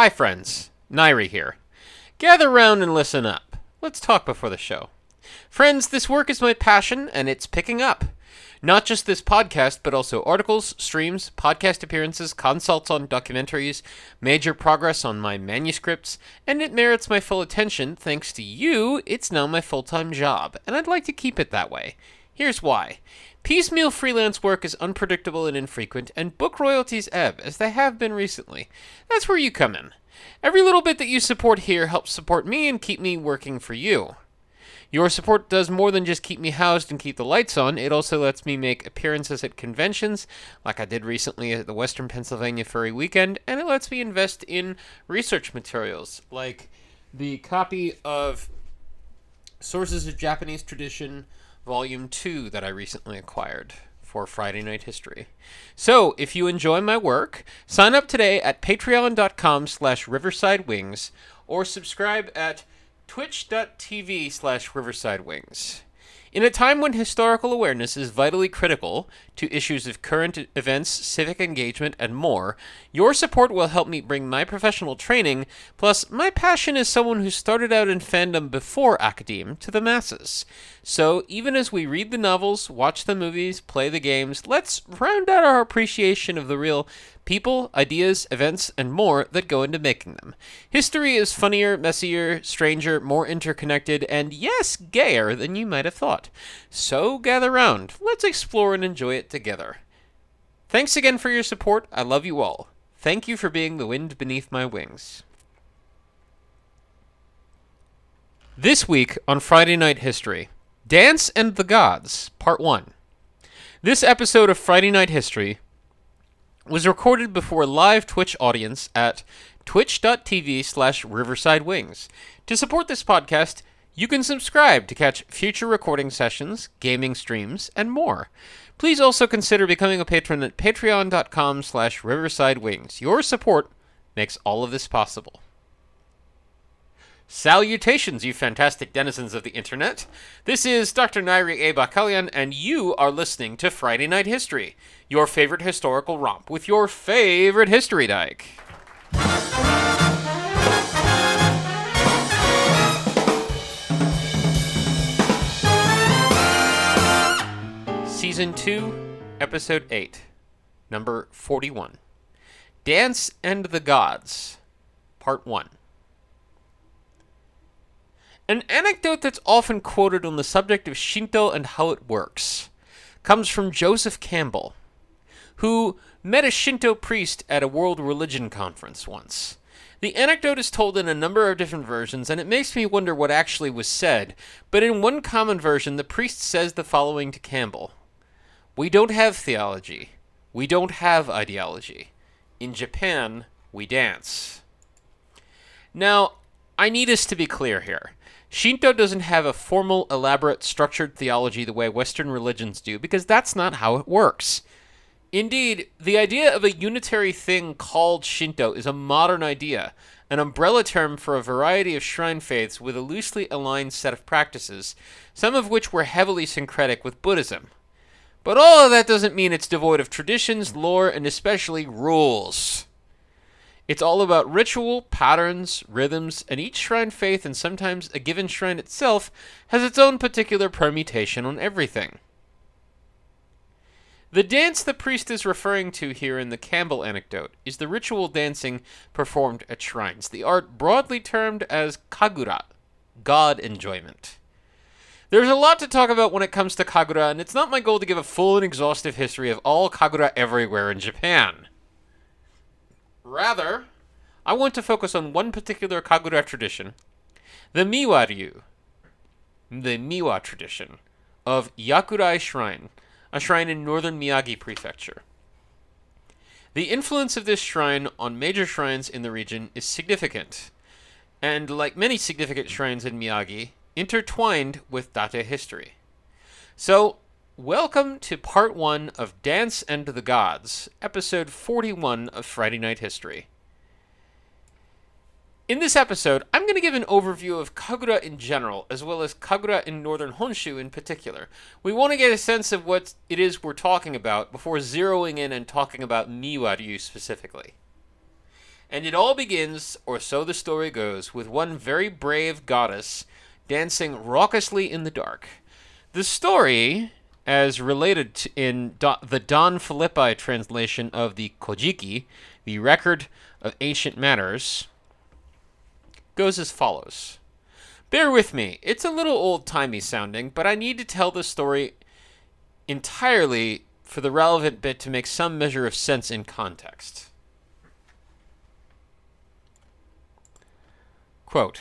Hi, friends. Nairi here. Gather round and listen up. Let's talk before the show. Friends, this work is my passion, and it's picking up. Not just this podcast, but also articles, streams, podcast appearances, consults on documentaries, major progress on my manuscripts, and it merits my full attention. Thanks to you, it's now my full time job, and I'd like to keep it that way. Here's why. Piecemeal freelance work is unpredictable and infrequent, and book royalties ebb, as they have been recently. That's where you come in. Every little bit that you support here helps support me and keep me working for you. Your support does more than just keep me housed and keep the lights on, it also lets me make appearances at conventions, like I did recently at the Western Pennsylvania Furry Weekend, and it lets me invest in research materials, like the copy of Sources of Japanese Tradition, Volume 2, that I recently acquired for Friday Night History. So, if you enjoy my work, sign up today at patreon.com slash riversidewings or subscribe at twitch.tv slash riverside wings. In a time when historical awareness is vitally critical to issues of current events, civic engagement, and more, your support will help me bring my professional training, plus my passion as someone who started out in fandom before academe, to the masses. So, even as we read the novels, watch the movies, play the games, let's round out our appreciation of the real people, ideas, events, and more that go into making them. History is funnier, messier, stranger, more interconnected, and yes, gayer than you might have thought. So gather round, let's explore and enjoy it together. Thanks again for your support. I love you all. Thank you for being the wind beneath my wings. This week on Friday Night History Dance and the Gods, Part 1. This episode of Friday Night History was recorded before a live Twitch audience at twitch.tv slash riverside wings. To support this podcast, you can subscribe to catch future recording sessions, gaming streams, and more. Please also consider becoming a patron at patreon.com slash riverside wings. Your support makes all of this possible. Salutations, you fantastic denizens of the internet. This is Dr. Nairi A. Bakalian, and you are listening to Friday Night History, your favorite historical romp with your favorite history dyke. Season 2, Episode 8, Number 41 Dance and the Gods, Part 1. An anecdote that's often quoted on the subject of Shinto and how it works comes from Joseph Campbell, who met a Shinto priest at a world religion conference once. The anecdote is told in a number of different versions, and it makes me wonder what actually was said, but in one common version, the priest says the following to Campbell We don't have theology. We don't have ideology. In Japan, we dance. Now, I need us to be clear here. Shinto doesn't have a formal, elaborate, structured theology the way Western religions do, because that's not how it works. Indeed, the idea of a unitary thing called Shinto is a modern idea, an umbrella term for a variety of shrine faiths with a loosely aligned set of practices, some of which were heavily syncretic with Buddhism. But all of that doesn't mean it's devoid of traditions, lore, and especially rules. It's all about ritual, patterns, rhythms, and each shrine faith and sometimes a given shrine itself has its own particular permutation on everything. The dance the priest is referring to here in the Campbell anecdote is the ritual dancing performed at shrines, the art broadly termed as kagura, god enjoyment. There's a lot to talk about when it comes to kagura, and it's not my goal to give a full and exhaustive history of all kagura everywhere in Japan. Rather, I want to focus on one particular Kagura tradition, the Miwa-ryu, the Miwa tradition of Yakurai Shrine, a shrine in northern Miyagi Prefecture. The influence of this shrine on major shrines in the region is significant, and like many significant shrines in Miyagi, intertwined with Date history. So, Welcome to part one of Dance and the Gods, episode 41 of Friday Night History. In this episode, I'm going to give an overview of Kagura in general, as well as Kagura in northern Honshu in particular. We want to get a sense of what it is we're talking about before zeroing in and talking about Miwa-ryu specifically. And it all begins, or so the story goes, with one very brave goddess dancing raucously in the dark. The story, as related in Do- the Don Philippi translation of the Kojiki, the record of ancient matters, goes as follows. Bear with me, it's a little old timey sounding, but I need to tell the story entirely for the relevant bit to make some measure of sense in context. Quote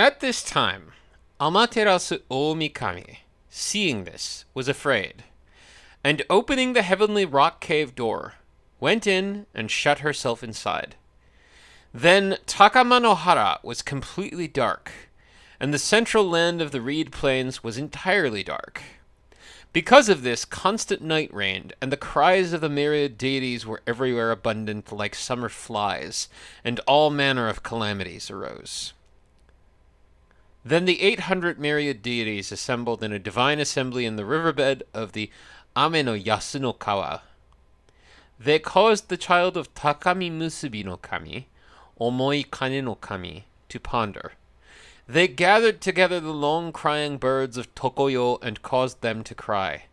At this time, Amaterasu Oomikami, seeing this, was afraid, and opening the heavenly rock cave door, went in and shut herself inside. Then Takamanohara was completely dark, and the central land of the reed plains was entirely dark. Because of this, constant night reigned, and the cries of the myriad deities were everywhere abundant like summer flies, and all manner of calamities arose. Then the eight hundred myriad deities assembled in a divine assembly in the riverbed of the Ame no Kawa. They caused the child of Takami Musubi no Kami, Omoi Kane no Kami, to ponder. They gathered together the long crying birds of Tokoyo and caused them to cry.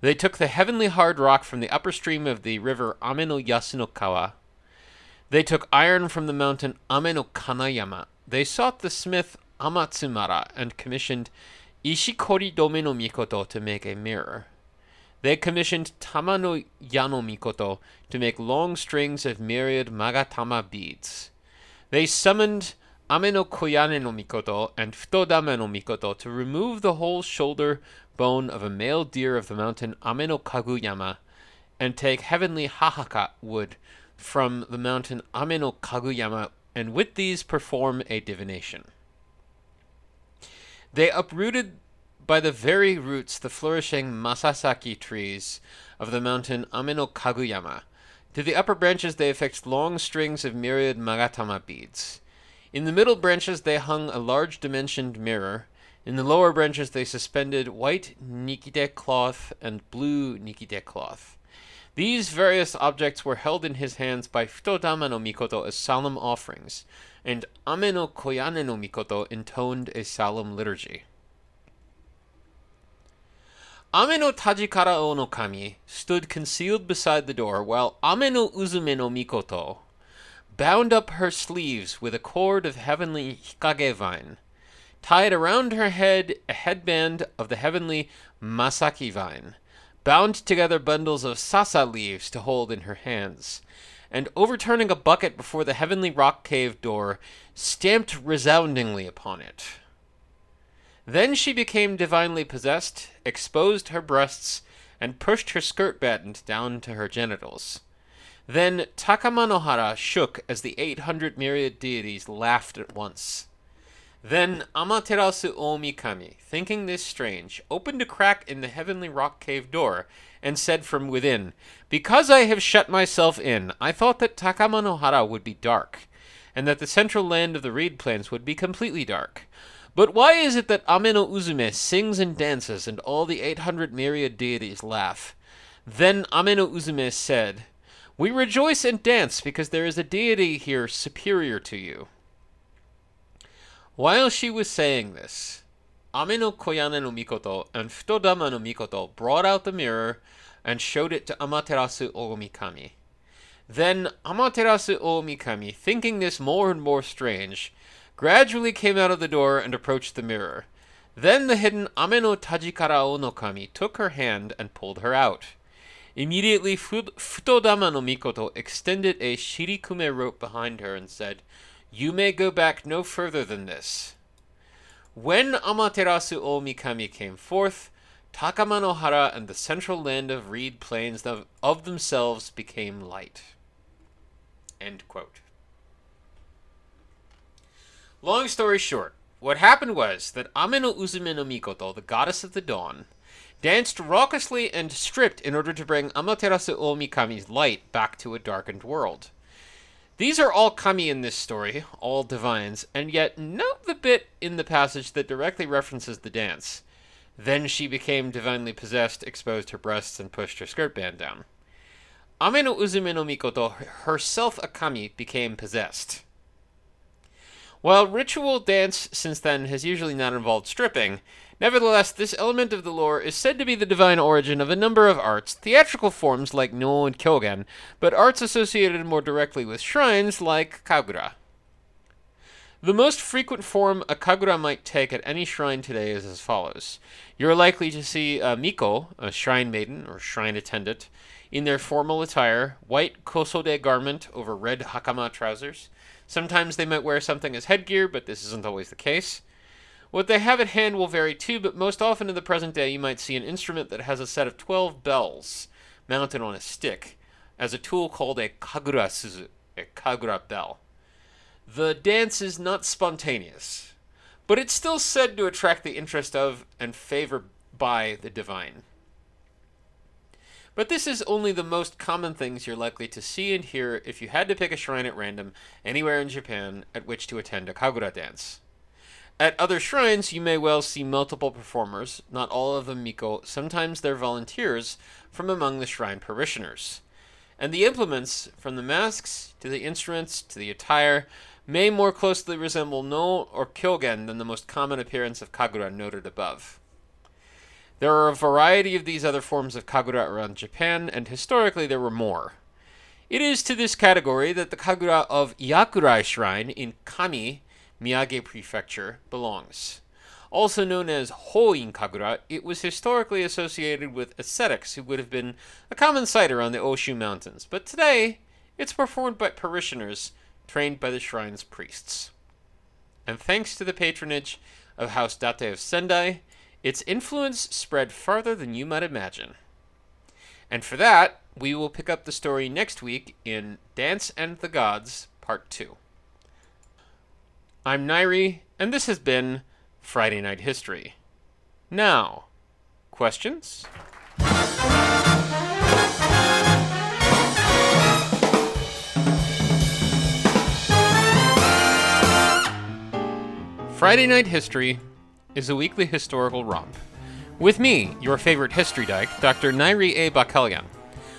They took the heavenly hard rock from the upper stream of the river Ame no Kawa. They took iron from the mountain Ame no Kanayama. They sought the smith Amatsumara and commissioned Ishikori Dome no Mikoto to make a mirror. They commissioned Tamano Yano Mikoto to make long strings of myriad Magatama beads. They summoned Ame no Koyane no Mikoto and Futodama no Mikoto to remove the whole shoulder bone of a male deer of the mountain Ame no Kaguyama and take heavenly Hahaka wood from the mountain Ame no Kaguyama and with these perform a divination. They uprooted by the very roots the flourishing Masakaki trees of the mountain Ame no Kaguyama. To the upper branches they affixed long strings of myriad Magatama beads. In the middle branches they hung a large dimensioned mirror. In the lower branches they suspended white nikite cloth and blue nikite cloth. These various objects were held in his hands by Futodama no Mikoto as solemn offerings, and Ame no Koyane no Mikoto intoned a solemn liturgy. Ame no Tajikara o no Kami stood concealed beside the door, while Ame no Uzume no Mikoto bound up her sleeves with a cord of heavenly hikage vine, tied around her head a headband of the heavenly masaki vine, bound together bundles of sasa leaves to hold in her hands, and overturning a bucket before the heavenly rock cave door, stamped resoundingly upon it. Then she became divinely possessed, exposed her breasts, and pushed her skirt band down to her genitals. Then Takamanohara shook as the eight hundred myriad deities laughed at once. Then Amaterasu Omikami, thinking this strange, opened a crack in the heavenly rock cave door, and said from within, Because I have shut myself in, I thought that Takamanohara would be dark, and that the central land of the reed plains would be completely dark. But why is it that Ame no Uzume sings and dances, and all the eight hundred myriad deities laugh? Then Ame no Uzume said, We rejoice and dance because there is a deity here superior to you. While she was saying this, Ame no Koyane no Mikoto and Futodama no Mikoto brought out the mirror and showed it to Amaterasu Oomikami. Then Amaterasu Oomikami, thinking this more and more strange, gradually came out of the door and approached the mirror. Then the hidden Ame no Tajikara Onokami took her hand and pulled her out. Immediately, Futodama no Mikoto extended a shirikume rope behind her and said, You may go back no further than this. When Amaterasu Omikami came forth, Takamanohara and the central land of reed plains of, themselves became light. Long story short, what happened was that Ame no Uzume no Mikoto, the goddess of the dawn, danced raucously and stripped in order to bring Amaterasu Omikami's light back to a darkened world. These are all kami in this story, all divines, and yet note the bit in the passage that directly references the dance. Then she became divinely possessed, exposed her breasts, and pushed her skirt band down. Ame no Uzume no Mikoto, herself a kami, became possessed. While ritual dance since then has usually not involved stripping, nevertheless, this element of the lore is said to be the divine origin of a number of arts, theatrical forms like no and kyogen, but arts associated more directly with shrines like kagura. The most frequent form a kagura might take at any shrine today is as follows. You're likely to see a miko, a shrine maiden or shrine attendant, in their formal attire, white kosode garment over red hakama trousers. Sometimes they might wear something as headgear, but this isn't always the case. What they have at hand will vary too, but most often in the present day you might see an instrument that has a set of 12 bells mounted on a stick as a tool called a kagura suzu, a kagura bell. The dance is not spontaneous, but it's still said to attract the interest of and favor by the divine. But this is only the most common things you're likely to see and hear if you had to pick a shrine at random anywhere in Japan at which to attend a kagura dance. At other shrines, you may well see multiple performers, not all of them miko, sometimes they're volunteers from among the shrine parishioners. And the implements, from the masks to the instruments to the attire, may more closely resemble no or kyogen than the most common appearance of kagura noted above. There are a variety of these other forms of kagura around Japan, and historically there were more. It is to this category that the kagura of Yakurai Shrine in Kami, Miyagi Prefecture, belongs. Also known as Hoin Kagura, it was historically associated with ascetics who would have been a common sight around the Oshu Mountains, but today it's performed by parishioners trained by the shrine's priests. And thanks to the patronage of House Date of Sendai, its influence spread farther than you might imagine. And for that, we will pick up the story next week in Dance and the Gods, Part 2. I'm Nairi, and this has been Friday Night History. Now, questions? Friday Night History is a weekly historical romp. With me, your favorite history dyke, Dr. Nairi A. Bakalian.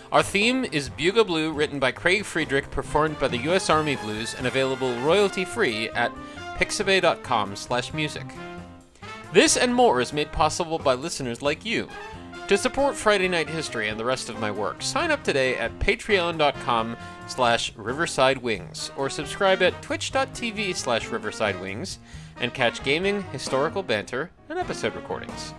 Our theme is Bugle Blue, written by Craig Friedrich, performed by the U.S. Army Blues, and available royalty-free at pixabay.com slash music. This and more is made possible by listeners like you. To support Friday Night History and the rest of my work, sign up today at patreon.com slash riversidewings or subscribe at twitch.tv slash riversidewings and catch gaming, historical banter, and episode recordings.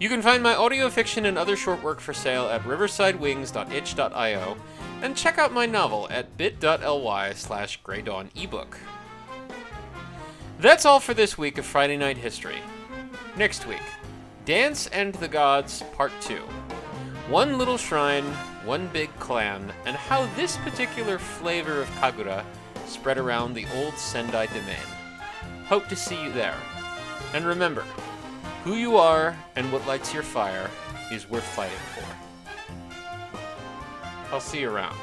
You can find my audio fiction and other short work for sale at riversidewings.itch.io and check out my novel at bit.ly slash graydawn ebook. That's all for this week of Friday Night History. Next week, Dance and the Gods Part 2. One little shrine, one big clan, and how this particular flavor of Kagura spread around the old Sendai domain. Hope to see you there. And remember, who you are and what lights your fire is worth fighting for. I'll see you around.